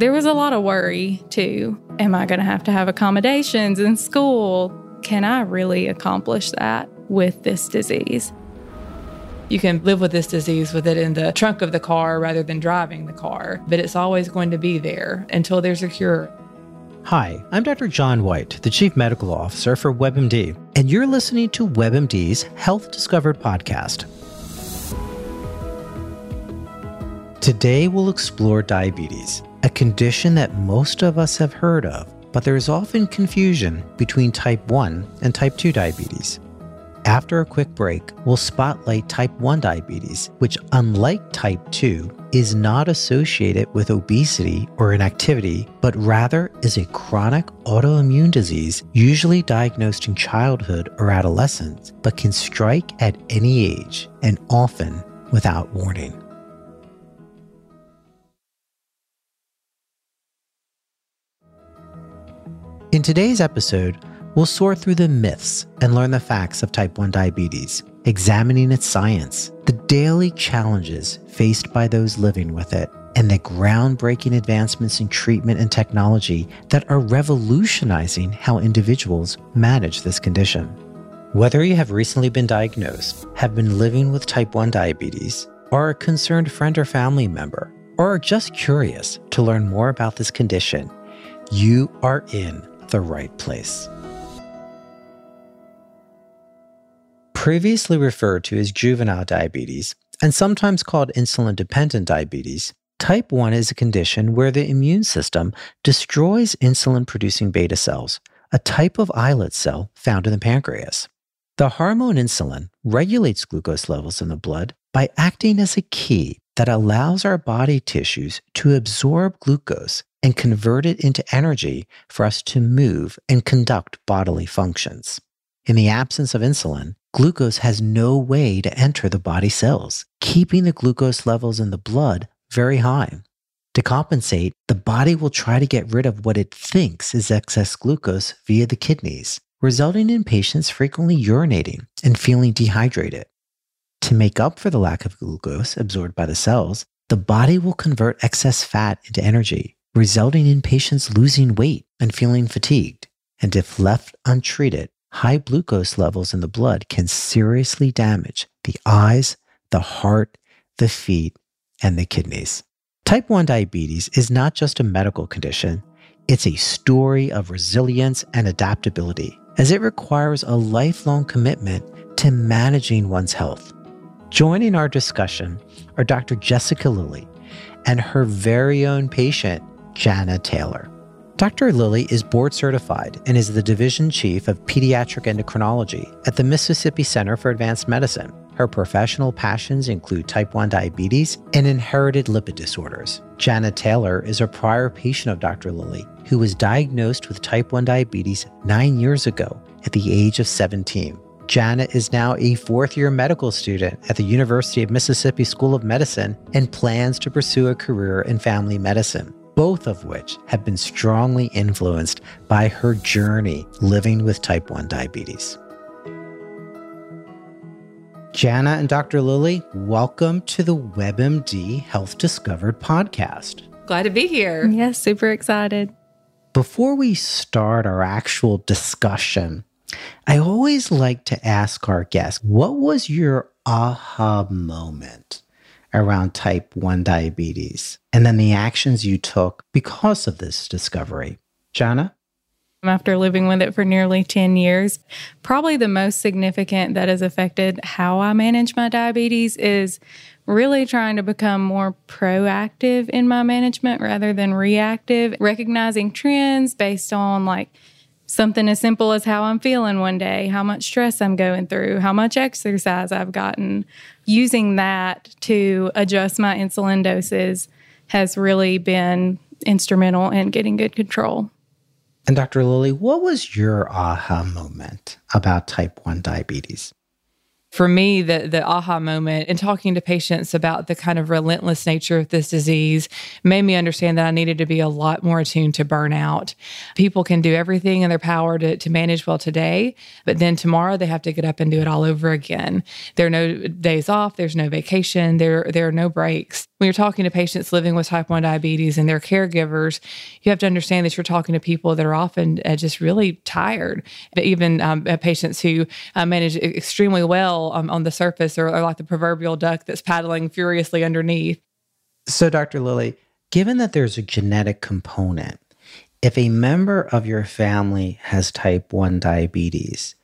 There was a lot of worry too. Am I going to have to have accommodations in school? Can I really accomplish that with this disease? You can live with this disease with it in the trunk of the car rather than driving the car, but it's always going to be there until there's a cure. Hi, I'm Dr. John White, the Chief Medical Officer for WebMD, and you're listening to WebMD's Health Discovered podcast. Today, we'll explore diabetes, a condition that most of us have heard of, but there is often confusion between type 1 and type 2 diabetes. After a quick break, we'll spotlight type 1 diabetes, which, unlike type 2, is not associated with obesity or inactivity, but rather is a chronic autoimmune disease usually diagnosed in childhood or adolescence, but can strike at any age and often without warning. In today's episode, we'll sort through the myths and learn the facts of type 1 diabetes, examining its science, the daily challenges faced by those living with it, and the groundbreaking advancements in treatment and technology that are revolutionizing how individuals manage this condition. Whether you have recently been diagnosed, have been living with type 1 diabetes, are a concerned friend or family member, or are just curious to learn more about this condition, you are in the right place. Previously referred to as juvenile diabetes, and sometimes called insulin dependent diabetes, type 1 is a condition where the immune system destroys insulin producing beta cells, a type of islet cell found in the pancreas. The hormone insulin regulates glucose levels in the blood by acting as a key that allows our body tissues to absorb glucose and convert it into energy for us to move and conduct bodily functions. In the absence of insulin, glucose has no way to enter the body cells, keeping the glucose levels in the blood very high. To compensate, the body will try to get rid of what it thinks is excess glucose via the kidneys, resulting in patients frequently urinating and feeling dehydrated. To make up for the lack of glucose absorbed by the cells, the body will convert excess fat into energy, resulting in patients losing weight and feeling fatigued. And if left untreated, high glucose levels in the blood can seriously damage the eyes, the heart, the feet, and the kidneys. Type 1 diabetes is not just a medical condition, it's a story of resilience and adaptability, as it requires a lifelong commitment to managing one's health. Joining our discussion are Dr. Jessica Lilley and her very own patient, Jana Taylor. Dr. Lilley is board certified and is the division chief of pediatric endocrinology at the Mississippi Center for Advanced Medicine. Her professional passions include type 1 diabetes and inherited lipid disorders. Jana Taylor is a prior patient of Dr. Lilley who was diagnosed with type 1 diabetes nine years ago at the age of 17. Jana is now a fourth year medical student at the University of Mississippi School of Medicine and plans to pursue a career in family medicine both of which have been strongly influenced by her journey living with type 1 diabetes. Jana and Dr. Lilley, welcome to the WebMD Health Discovered podcast. Glad to be here. Yes, super excited. Before we start our actual discussion, I always like to ask our guests, what was your aha moment? Around type 1 diabetes, and then the actions you took because of this discovery. Jana? After living with it for nearly 10 years, probably the most significant that has affected how I manage my diabetes is really trying to become more proactive in my management rather than reactive, recognizing trends based on like something as simple as how I'm feeling one day, how much stress I'm going through, how much exercise I've gotten. Using that to adjust my insulin doses has really been instrumental in getting good control. And Dr. Lilley, what was your aha moment about type 1 diabetes? For me, the the aha moment in talking to patients about the kind of relentless nature of this disease made me understand that I needed to be a lot more attuned to burnout. People can do everything in their power to, to manage well today, but then tomorrow they have to get up and do it all over again. There are no days off, there's no vacation, there there are no breaks. When you're talking to patients living with type 1 diabetes and their caregivers, you have to understand that you're talking to people that are often uh, just really tired. Even um, uh, patients who uh, manage extremely well um, on the surface are, are like the proverbial duck that's paddling furiously underneath. So, Dr. Lilley, given that there's a genetic component, if a member of your family has type 1 diabetes,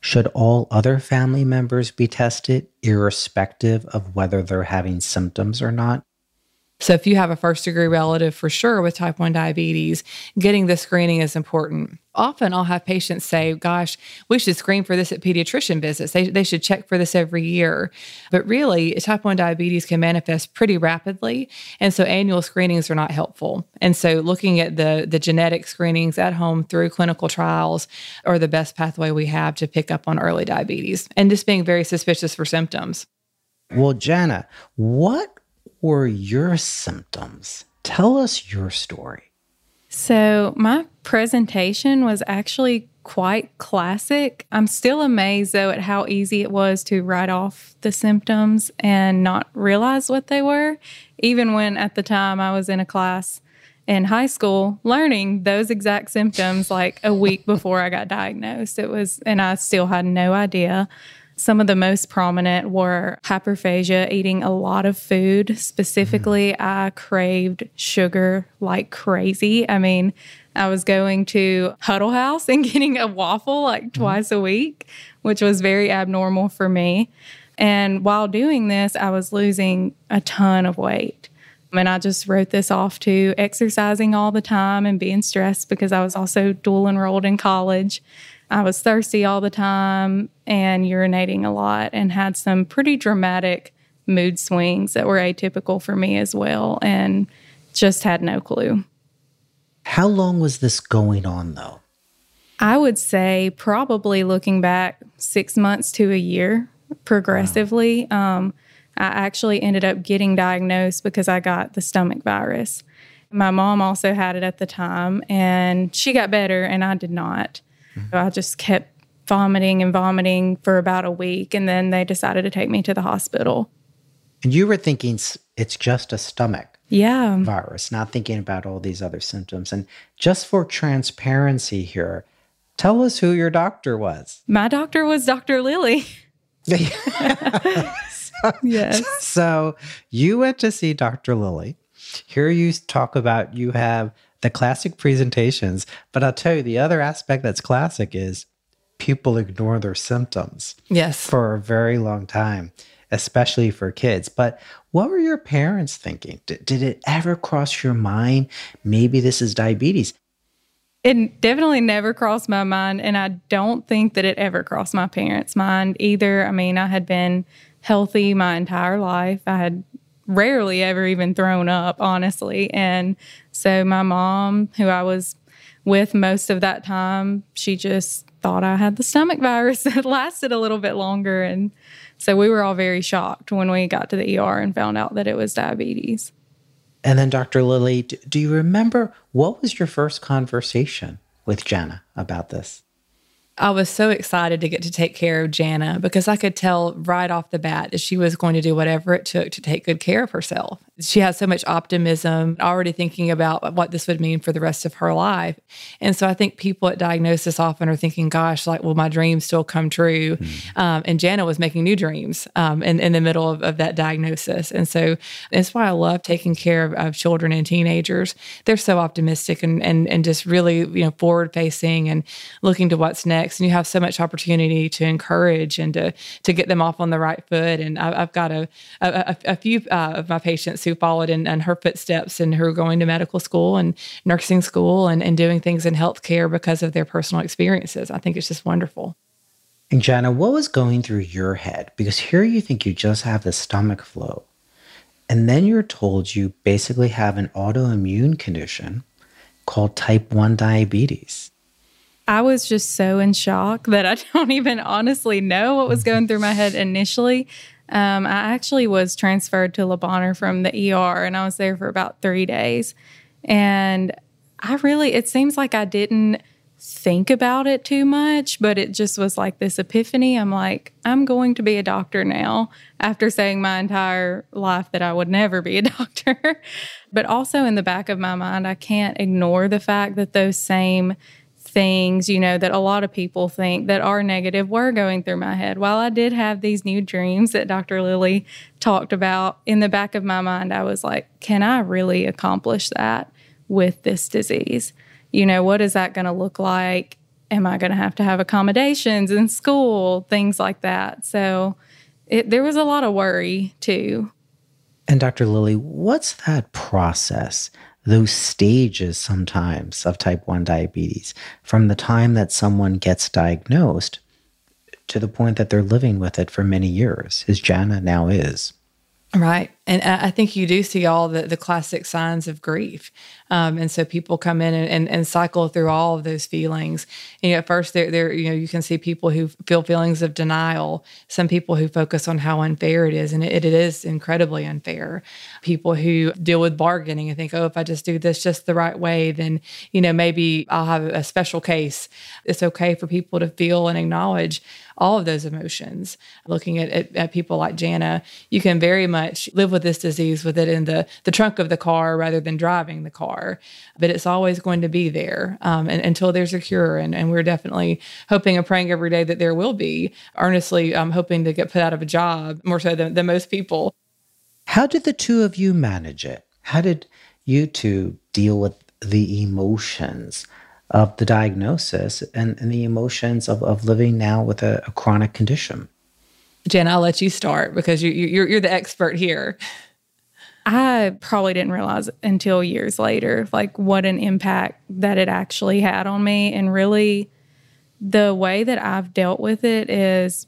should all other family members be tested, irrespective of whether they're having symptoms or not? So, if you have a first degree relative for sure with type 1 diabetes, getting the screening is important. Often I'll have patients say, Gosh, we should screen for this at pediatrician visits. They, they should check for this every year. But really, type 1 diabetes can manifest pretty rapidly. And so, annual screenings are not helpful. And so, looking at the, the genetic screenings at home through clinical trials are the best pathway we have to pick up on early diabetes and just being very suspicious for symptoms. Well, Jana, what were your symptoms? Tell us your story. So, my presentation was actually quite classic. I'm still amazed, though, at how easy it was to write off the symptoms and not realize what they were, even when at the time I was in a class in high school learning those exact symptoms like a week before I got diagnosed. It was, and I still had no idea. Some of the most prominent were hyperphagia, eating a lot of food. Specifically, mm-hmm. I craved sugar like crazy. I mean, I was going to Huddle House and getting a waffle like mm-hmm. twice a week, which was very abnormal for me. And while doing this, I was losing a ton of weight. And I just wrote this off to exercising all the time and being stressed because I was also dual enrolled in college. I was thirsty all the time and urinating a lot and had some pretty dramatic mood swings that were atypical for me as well and just had no clue. How long was this going on though? I would say probably looking back six months to a year progressively. Wow. Um, I actually ended up getting diagnosed because I got the stomach virus. My mom also had it at the time and she got better and I did not. I just kept vomiting and vomiting for about a week. And then they decided to take me to the hospital. And you were thinking it's just a stomach yeah. virus, not thinking about all these other symptoms. And just for transparency here, tell us who your doctor was. My doctor was Dr. Lilley. so, yes. So you went to see Dr. Lilley. Here you talk about you have the classic presentations. But I'll tell you, the other aspect that's classic is people ignore their symptoms. Yes. For a very long time, especially for kids. But what were your parents thinking? Did, did it ever cross your mind? Maybe this is diabetes. It definitely never crossed my mind. And I don't think that it ever crossed my parents' mind either. I mean, I had been healthy my entire life. I had rarely ever even thrown up, honestly. And so my mom, who I was with most of that time, she just thought I had the stomach virus that lasted a little bit longer. And so we were all very shocked when we got to the ER and found out that it was diabetes. And then, Dr. Lilley, do you remember what was your first conversation with Jana about this? I was so excited to get to take care of Jana because I could tell right off the bat that she was going to do whatever it took to take good care of herself. She has so much optimism, already thinking about what this would mean for the rest of her life. And so I think people at diagnosis often are thinking, gosh, like, will my dreams still come true? Mm. Um, and Jana was making new dreams um, in, in the middle of, of that diagnosis. And so that's why I love taking care of, of children and teenagers. They're so optimistic and, and, and just really, you know, forward facing and looking to what's next and you have so much opportunity to encourage and to to get them off on the right foot and I, have got a, a, a few uh, of my patients who followed in, in, her footsteps and who are going to medical school and nursing school and, and doing things in healthcare because of their personal experiences i think it's just wonderful and Jana, what was going through your head? Because here you think you just have the stomach flu, and then you're told you basically have an autoimmune condition called type 1 diabetes. I was just so in shock that I don't even honestly know what was going through my head initially. Um, I actually was transferred to Le from the ER and I was there for about three days. And I really, it seems like I didn't think about it too much, but it just was like this epiphany. I'm like, I'm going to be a doctor now after saying my entire life that I would never be a doctor. but also in the back of my mind, I can't ignore the fact that those same things, you know, that a lot of people think that are negative were going through my head. While I did have these new dreams that Dr. Lilley talked about, in the back of my mind, I was like, can I really accomplish that with this disease? you know, what is that going to look like? Am I going to have to have accommodations in school? Things like that. So it, there was a lot of worry too. And Dr. Lilley, what's that process, those stages sometimes of type 1 diabetes, from the time that someone gets diagnosed to the point that they're living with it for many years, as Jana now is? Right. And I think you do see all the, the classic signs of grief. Um, and so people come in and, and, and, cycle through all of those feelings. You know, at first, there, there, you know, you can see people who feel feelings of denial. Some people who focus on how unfair it is, and it, it is incredibly unfair. People who deal with bargaining and think, oh, if I just do this just the right way, then you know maybe I'll have a special case. It's okay for people to feel and acknowledge all of those emotions. Looking at, at, at people like Jana, you can very much live with this disease with it in the the trunk of the car rather than driving the car are, but it's always going to be there um, and, until there's a cure. And, and, we're definitely hoping and praying every day that there will be. Earnestly, I'm hoping to get put out of a job more so than, than most people. How did the two of you manage it? How did you two deal with the emotions of the diagnosis and, and the emotions of, of living now with a, a chronic condition? Jen, I'll let you start because you, you're, you're the expert here. I probably didn't realize until years later, like what an impact that it actually had on me. And really, the way that I've dealt with it is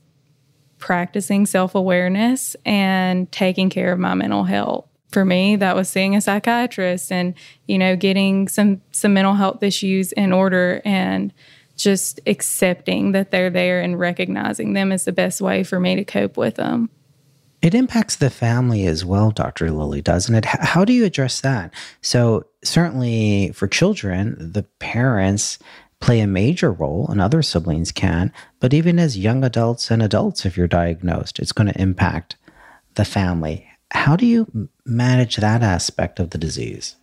practicing self awareness and taking care of my mental health. For me, that was seeing a psychiatrist and, you know, getting some some mental health issues in order and just accepting that they're there and recognizing them is the best way for me to cope with them. It impacts the family as well, Dr. Lilley, doesn't it? How do you address that? So, certainly for children, the parents play a major role, and other siblings can. But even as young adults and adults, if you're diagnosed, it's going to impact the family. How do you manage that aspect of the disease?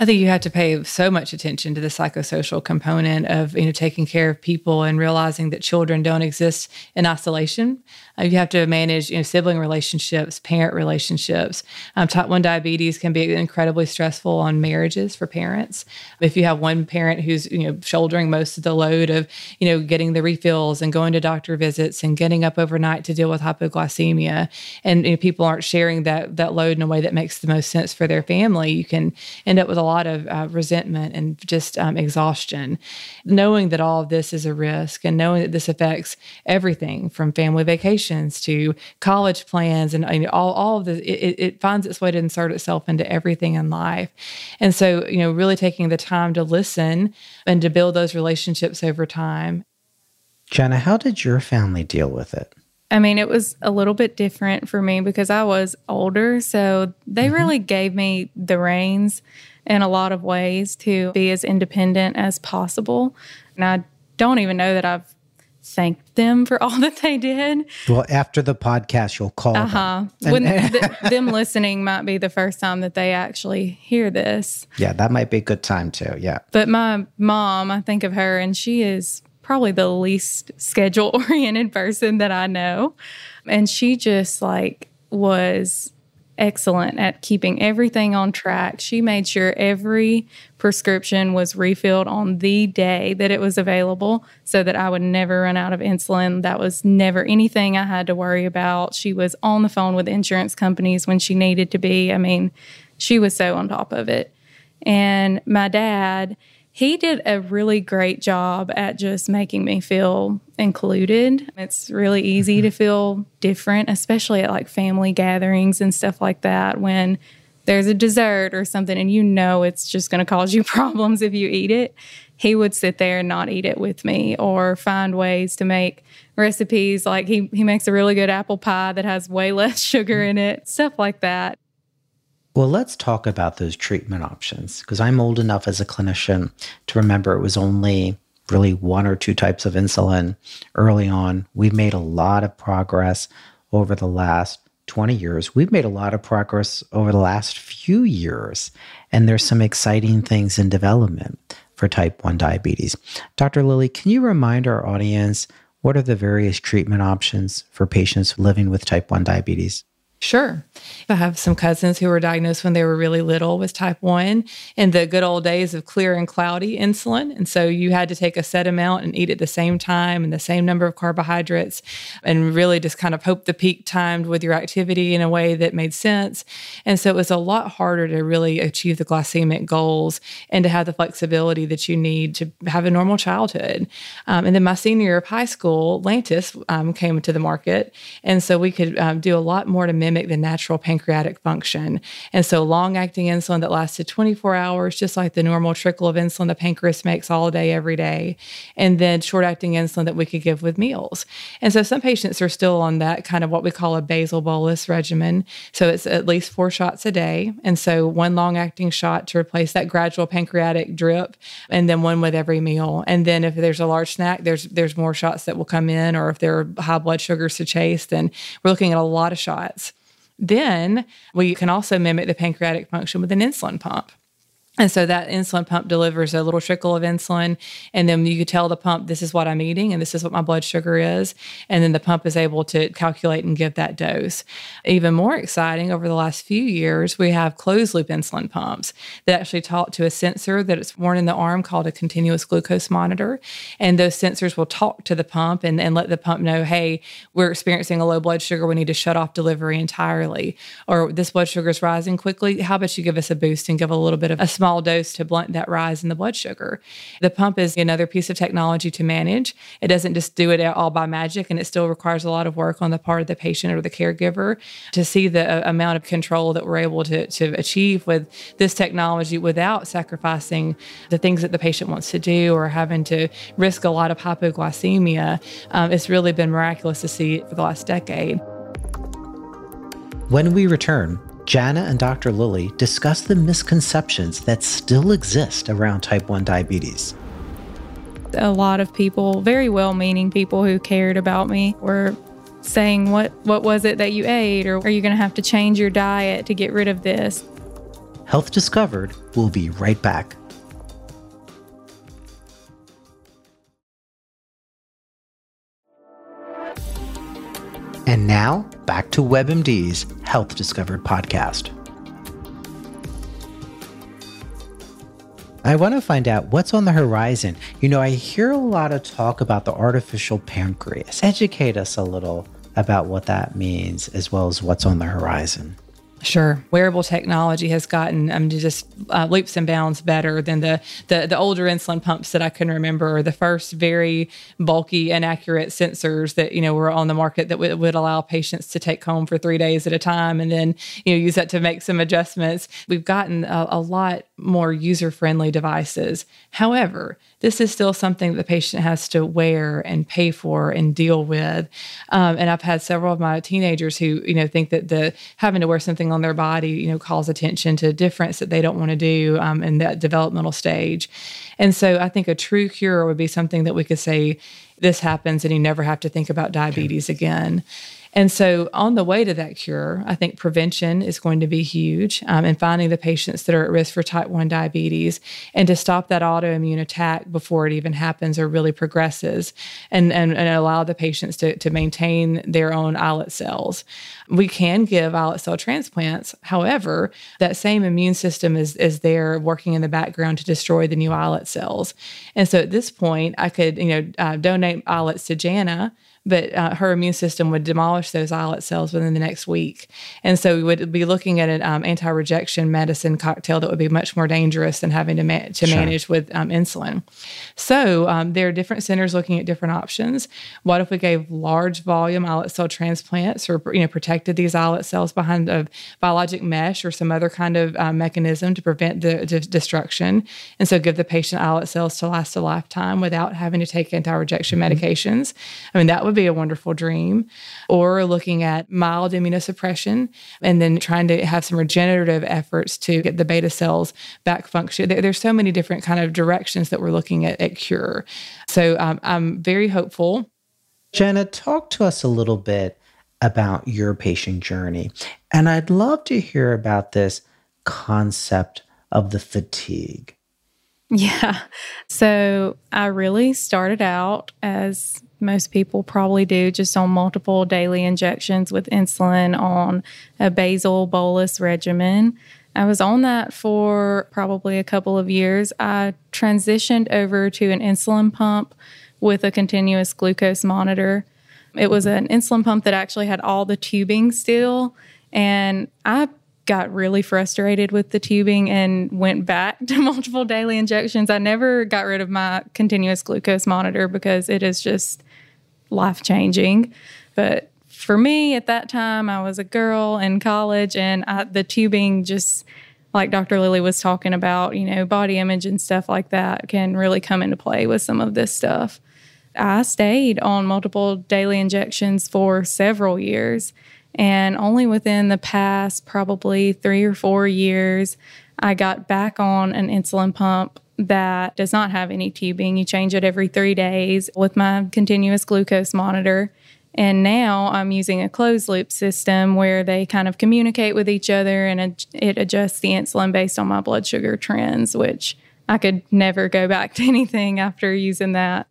I think you have to pay so much attention to the psychosocial component of you know taking care of people and realizing that children don't exist in isolation. Uh, you have to manage you know sibling relationships, parent relationships. Um, type one diabetes can be incredibly stressful on marriages for parents. If you have one parent who's you know shouldering most of the load of you know getting the refills and going to doctor visits and getting up overnight to deal with hypoglycemia, and you know, people aren't sharing that that load in a way that makes the most sense for their family, you can end up with a lot of uh, resentment and just um, exhaustion. Knowing that all of this is a risk and knowing that this affects everything from family vacations to college plans and all, all of the, it, it finds its way to insert itself into everything in life. And so, you know, really taking the time to listen and to build those relationships over time. Jenna, how did your family deal with it? I mean, it was a little bit different for me because I was older. So they mm-hmm. really gave me the reins in a lot of ways to be as independent as possible. And I don't even know that I've thanked them for all that they did. Well, after the podcast, you'll call uh-huh. them. When th- them listening might be the first time that they actually hear this. Yeah, that might be a good time too. Yeah. But my mom, I think of her, and she is probably the least schedule oriented person that I know. And she just like was excellent at keeping everything on track. She made sure every prescription was refilled on the day that it was available so that I would never run out of insulin. That was never anything I had to worry about. She was on the phone with insurance companies when she needed to be. I mean, she was so on top of it. And my dad, he did a really great job at just making me feel included. It's really easy to mm-hmm. feel different, especially at like family gatherings and stuff like that when there's a dessert or something and you know it's just going to cause you problems if you eat it. He would sit there and not eat it with me or find ways to make recipes like he he makes a really good apple pie that has way less sugar in it, stuff like that. Well, let's talk about those treatment options because I'm old enough as a clinician to remember it was only really one or two types of insulin early on. We've made a lot of progress over the last 20 years. We've made a lot of progress over the last few years, and there's some exciting things in development for type 1 diabetes. Dr. Lilley, can you remind our audience what are the various treatment options for patients living with type 1 diabetes? Sure. I have some cousins who were diagnosed when they were really little with type 1 in the good old days of clear and cloudy insulin. And so you had to take a set amount and eat at the same time and the same number of carbohydrates and really just kind of hope the peak timed with your activity in a way that made sense. And so it was a lot harder to really achieve the glycemic goals and to have the flexibility that you need to have a normal childhood. Um, and then my senior year of high school, Lantus um, came to the market. And so we could um, do a lot more to mimic the natural pancreatic function. And so long acting insulin that lasted 24 hours, just like the normal trickle of insulin the pancreas makes all day, every day. And then short acting insulin that we could give with meals. And so some patients are still on that kind of what we call a basal bolus regimen. So it's at least four shots a day. And so one long acting shot to replace that gradual pancreatic drip, and then one with every meal. And then if there's a large snack, there's there's more shots that will come in, or if there are high blood sugars to chase, then we're looking at a lot of shots. Then we can also mimic the pancreatic function with an insulin pump. And so that insulin pump delivers a little trickle of insulin. And then you could tell the pump, this is what I'm eating and this is what my blood sugar is. And then the pump is able to calculate and give that dose. Even more exciting, over the last few years, we have closed loop insulin pumps that actually talk to a sensor that is worn in the arm called a continuous glucose monitor. And those sensors will talk to the pump and, and let the pump know, hey, we're experiencing a low blood sugar. We need to shut off delivery entirely. Or this blood sugar is rising quickly. How about you give us a boost and give a little bit of a small dose to blunt that rise in the blood sugar. The pump is another piece of technology to manage. It doesn't just do it all by magic, and it still requires a lot of work on the part of the patient or the caregiver to see the uh, amount of control that we're able to, to achieve with this technology without sacrificing the things that the patient wants to do or having to risk a lot of hypoglycemia. Um, it's really been miraculous to see for the last decade. When we return, Jana and Dr. Lilley discuss the misconceptions that still exist around type 1 diabetes. A lot of people, very well meaning people who cared about me, were saying, what, what was it that you ate? Or are you going to have to change your diet to get rid of this? Health Discovered will be right back. And now, back to WebMD's Health Discovered podcast. I want to find out what's on the horizon. You know, I hear a lot of talk about the artificial pancreas. Educate us a little about what that means, as well as what's on the horizon. Sure, wearable technology has gotten um, just uh, and bounds better than the, the the older insulin pumps that I can remember. Or the first very bulky, and inaccurate sensors that you know were on the market that w- would allow patients to take home for three days at a time, and then you know use that to make some adjustments. We've gotten a, a lot more user friendly devices. However, this is still something the patient has to wear and pay for and deal with. Um, and I've had several of my teenagers who, you know, think that the having to wear something on their body, you know, calls attention to difference that they don't want to do um, in that developmental stage. And so I think a true cure would be something that we could say, this happens and you never have to think about diabetes okay. again. And so, on the way to that cure, I think prevention is going to be huge um, finding the patients that are at risk for type 1 diabetes and to stop that autoimmune attack before it even happens or really progresses and, and, and allow the patients to, to maintain their own islet cells. We can give islet cell transplants. However, that same immune system is, is there working in the background to destroy the new islet cells. And so, at this point, I could you know uh, donate islets to Jana but uh, her immune system would demolish those islet cells within the next week. And so we would be looking at an um, anti rejection medicine cocktail that would be much more dangerous than having to, ma- to sure. manage with um, insulin. So um, there are different centers looking at different options. What if we gave large volume islet cell transplants or you know protected these islet cells behind a biologic mesh or some other kind of uh, mechanism to prevent the destruction? And so give the patient islet cells to last a lifetime without having to take anti rejection mm-hmm. medications. I mean, that would would be a wonderful dream. Or looking at mild immunosuppression and then trying to have some regenerative efforts to get the beta cells back function. There's so many different kind of directions that we're looking at at cure. So um, I'm very hopeful. Jenna, talk to us a little bit about your patient journey. And I'd love to hear about this concept of the fatigue. Yeah. So I really started out as most people probably do, just on multiple daily injections with insulin on a basal bolus regimen. I was on that for probably a couple of years. I transitioned over to an insulin pump with a continuous glucose monitor. It was an insulin pump that actually had all the tubing still. And I got really frustrated with the tubing and went back to multiple daily injections. I never got rid of my continuous glucose monitor because it is just life changing. But for me at that time, I was a girl in college and I, the tubing just, like Dr. Lilley was talking about, you know, body image and stuff like that can really come into play with some of this stuff. I stayed on multiple daily injections for several years and only within the past probably three or four years, I got back on an insulin pump that does not have any tubing. You change it every three days with my continuous glucose monitor. And now I'm using a closed loop system where they kind of communicate with each other and it adjusts the insulin based on my blood sugar trends, which I could never go back to anything after using that.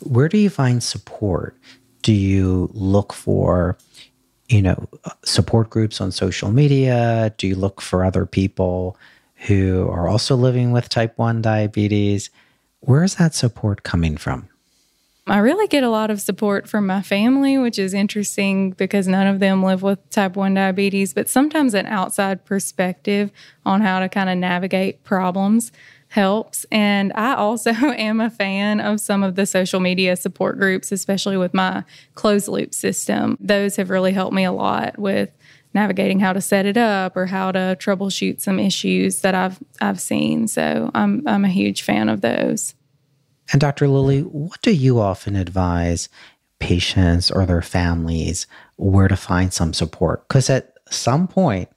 Where do you find support? Do you look for you know, support groups on social media? Do you look for other people who are also living with type 1 diabetes? Where is that support coming from? I really get a lot of support from my family, which is interesting because none of them live with type 1 diabetes, but sometimes an outside perspective on how to kind of navigate problems helps. And I also am a fan of some of the social media support groups, especially with my closed loop system. Those have really helped me a lot with navigating how to set it up or how to troubleshoot some issues that I've I've seen. So I'm I'm a huge fan of those. And Dr. Lilley, what do you often advise patients or their families where to find some support? Because at some point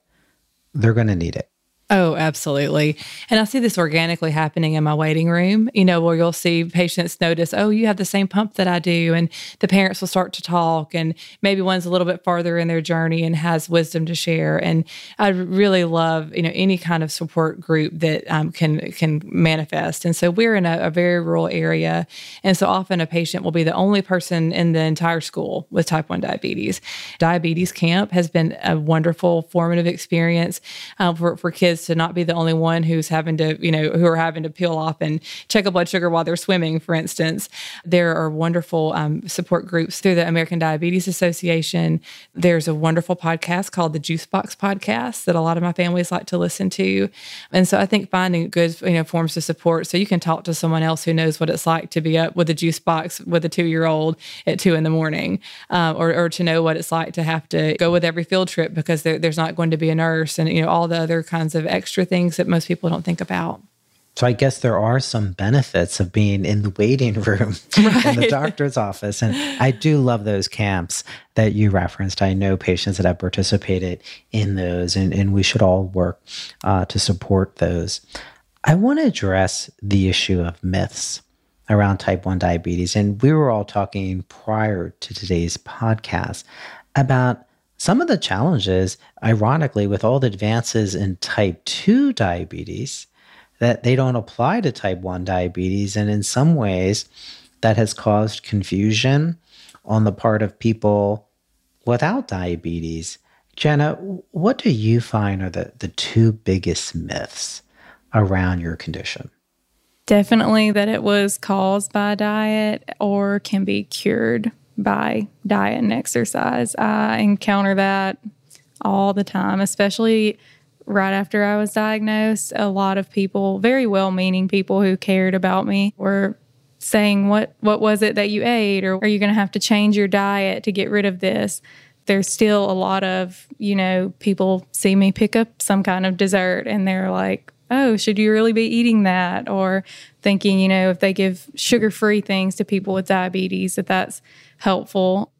they're going to need it. Oh, absolutely. And I see this organically happening in my waiting room, you know, where you'll see patients notice, oh, you have the same pump that I do. And the parents will start to talk, and maybe one's a little bit farther in their journey and has wisdom to share. And I really love, you know, any kind of support group that um, can can manifest. And so we're in a, a very rural area. And so often a patient will be the only person in the entire school with type 1 diabetes. Diabetes Camp has been a wonderful formative experience um, for, for kids to not be the only one who's having to, you know, who are having to peel off and check a blood sugar while they're swimming, for instance. There are wonderful um, support groups through the American Diabetes Association. There's a wonderful podcast called the Juice Box Podcast that a lot of my families like to listen to. And so I think finding good, you know, forms of support so you can talk to someone else who knows what it's like to be up with a juice box with a two year old at two in the morning, uh, or, or to know what it's like to have to go with every field trip because there, there's not going to be a nurse and, you know, all the other kinds of of extra things that most people don't think about. So I guess there are some benefits of being in the waiting room right. in the doctor's office. And I do love those camps that you referenced. I know patients that have participated in those, and, and we should all work uh, to support those. I want to address the issue of myths around type 1 diabetes. And we were all talking prior to today's podcast about some of the challenges, ironically, with all the advances in type 2 diabetes, that they don't apply to type 1 diabetes. And in some ways, that has caused confusion on the part of people without diabetes. Jenna, what do you find are the, the two biggest myths around your condition? Definitely that it was caused by diet or can be cured by diet and exercise. I encounter that all the time, especially right after I was diagnosed. A lot of people, very well meaning people who cared about me, were saying, What what was it that you ate? Or are you gonna have to change your diet to get rid of this? There's still a lot of, you know, people see me pick up some kind of dessert and they're like, oh, should you really be eating that? Or thinking, you know, if they give sugar free things to people with diabetes, that that's helpful.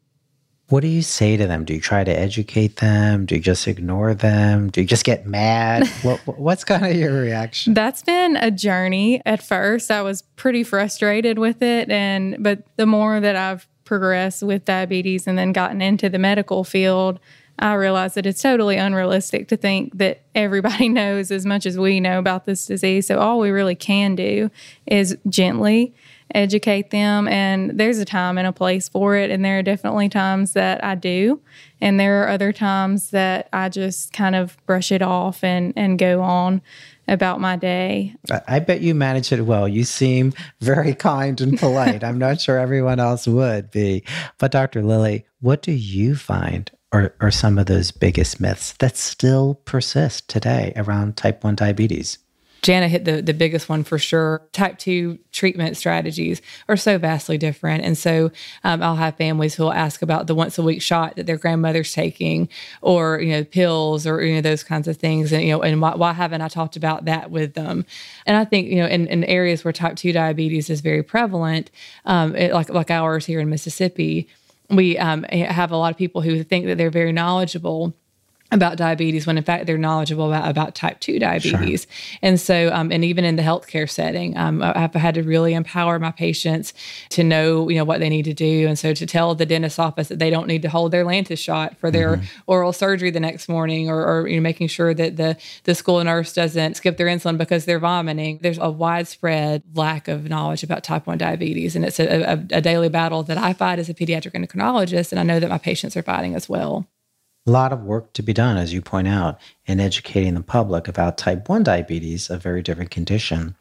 What do you say to them? Do you try to educate them? Do you just ignore them? Do you just get mad? what, what's kind of your reaction? That's been a journey. At first, I was pretty frustrated with it, and but the more that I've progressed with diabetes and then gotten into the medical field, I realize that it's totally unrealistic to think that everybody knows as much as we know about this disease. So all we really can do is gently educate them. And there's a time and a place for it. And there are definitely times that I do. And there are other times that I just kind of brush it off and, and go on about my day. I bet you manage it well. You seem very kind and polite. I'm not sure everyone else would be. But Dr. Lilley, what do you find are, are some of those biggest myths that still persist today around type 1 diabetes? Jana hit the, the biggest one for sure. Type 2 treatment strategies are so vastly different. And so um, I'll have families who will ask about the once a week shot that their grandmother's taking or, you know, pills or, you know, those kinds of things. And, you know, and why, why haven't I talked about that with them? And I think, you know, in, in areas where type 2 diabetes is very prevalent, um, it, like, like ours here in Mississippi, we um, have a lot of people who think that they're very knowledgeable about diabetes when in fact they're knowledgeable about, about type 2 diabetes. Sure. and so um, and even in the healthcare setting um, i've had to really empower my patients to know you know what they need to do. And so to tell the dentist office that they don't need to hold their lantus shot for their mm-hmm. oral surgery the next morning or, or, you know making sure that the the school nurse doesn't skip their insulin because they're vomiting. There's a widespread lack of knowledge about type 1 diabetes. And it's a, a, a daily battle that i fight as a pediatric endocrinologist. And i know that my patients are fighting as well a lot of work to be done, as you point out, in educating the public about type 1 diabetes, a very different condition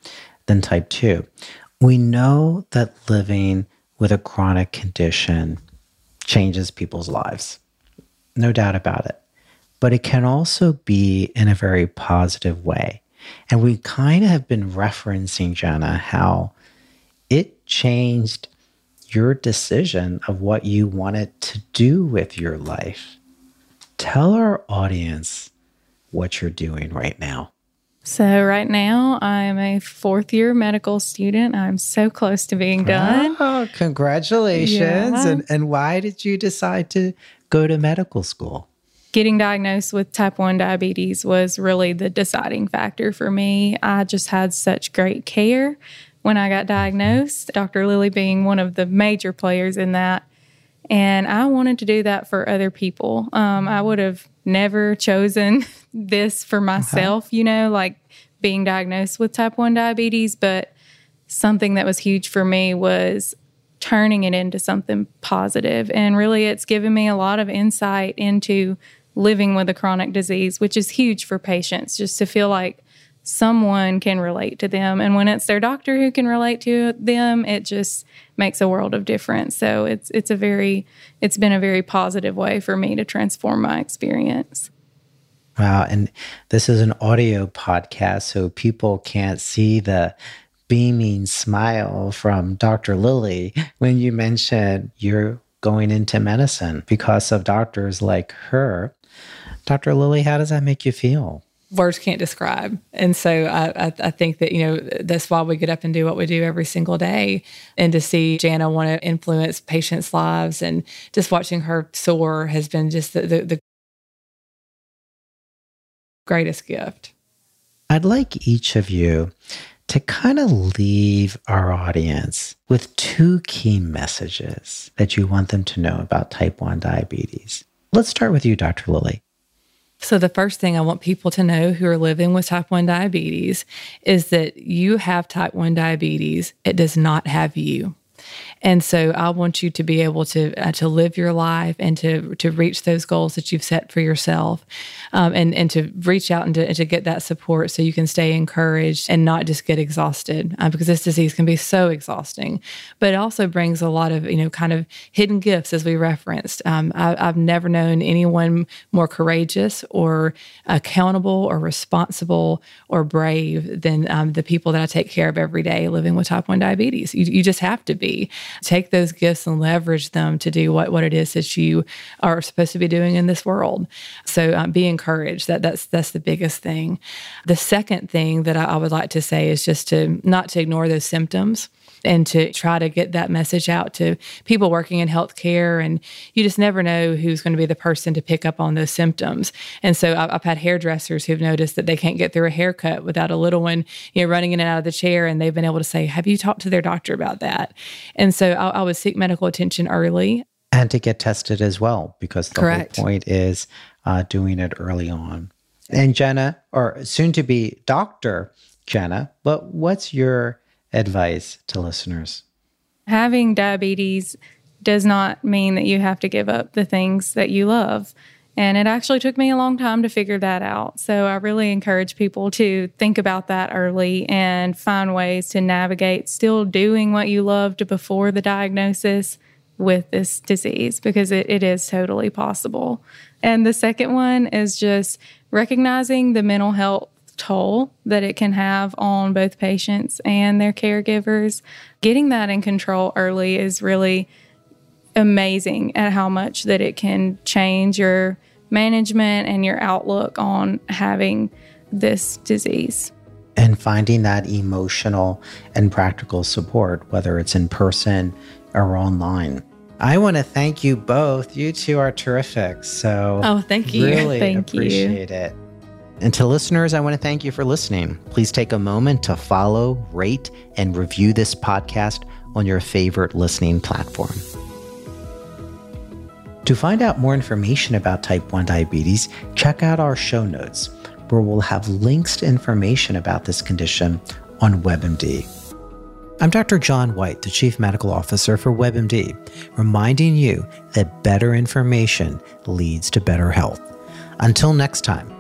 than type 2. We know that living with a chronic condition changes people's lives, no doubt about it. But it can also be in a very positive way. And we kind of have been referencing, Jenna, how it changed your decision of what you wanted to do with your life tell our audience what you're doing right now. So, right now, I'm a fourth year medical student. I'm so close to being done. Oh, congratulations. Yeah. And, and why did you decide to go to medical school? Getting diagnosed with type 1 diabetes was really the deciding factor for me. I just had such great care when I got diagnosed, Dr. Lilley being one of the major players in that. And I wanted to do that for other people. Um, I would have never chosen this for myself, okay. you know, like being diagnosed with type 1 diabetes. But something that was huge for me was turning it into something positive. And really, it's given me a lot of insight into living with a chronic disease, which is huge for patients, just to feel like someone can relate to them. And when it's their doctor who can relate to them, it just makes a world of difference. So it's it's a very it's been a very positive way for me to transform my experience. Wow, and this is an audio podcast so people can't see the beaming smile from Dr. Lilley when you mentioned you're going into medicine because of doctors like her. Dr. Lilley, how does that make you feel? Words can't describe. And so I, I, I, think that, you know, that's why we get up and do what we do every single day. And to see Jana want to influence patients' lives and just watching her soar has been just the, the, the greatest gift. I'd like each of you to kind of leave our audience with two key messages that you want them to know about type 1 diabetes. Let's start with you, Dr. Lilley. So, the first thing I want people to know who are living with type 1 diabetes is that you have type 1 diabetes. It does not have you. And so I want you to be able to uh, to live your life and to to reach those goals that you've set for yourself, um, and and to reach out and to, and to, get that support so you can stay encouraged and not just get exhausted uh, because this disease can be so exhausting. But it also brings a lot of you know kind of hidden gifts as we referenced. Um, I, have never known anyone more courageous or accountable or responsible or brave than um, the people that I take care of every day living with type one diabetes. You, you just have to be take those gifts and leverage them to do what, what it is that you are supposed to be doing in this world. So um, be encouraged. That that's that's the biggest thing. The second thing that I, I would like to say is just to not to ignore those symptoms and to try to get that message out to people working in healthcare. And you just never know who's going to be the person to pick up on those symptoms. And so I've, I've had hairdressers who've noticed that they can't get through a haircut without a little one, you know, running in and out of the chair. And they've been able to say, Have you talked to their doctor about that? And so I, I would seek medical attention early. And to get tested as well, because the Correct. whole point is uh, doing it early on. And Jenna, or soon to be Dr. Jenna, but what's your advice to listeners? Having diabetes does not mean that you have to give up the things that you love. And it actually took me a long time to figure that out. So I really encourage people to think about that early and find ways to navigate still doing what you loved before the diagnosis with this disease because it, it is totally possible. And the second one is just recognizing the mental health toll that it can have on both patients and their caregivers. Getting that in control early is really amazing at how much that it can change your management and your outlook on having this disease. And finding that emotional and practical support, whether it's in person or online. I want to thank you both. You two are terrific. So, oh, thank you. Really thank appreciate you. it. And to listeners, I want to thank you for listening. Please take a moment to follow, rate, and review this podcast on your favorite listening platform. To find out more information about type 1 diabetes, check out our show notes, where we'll have links to information about this condition on WebMD. I'm Dr. John White, the Chief Medical Officer for WebMD, reminding you that better information leads to better health. Until next time,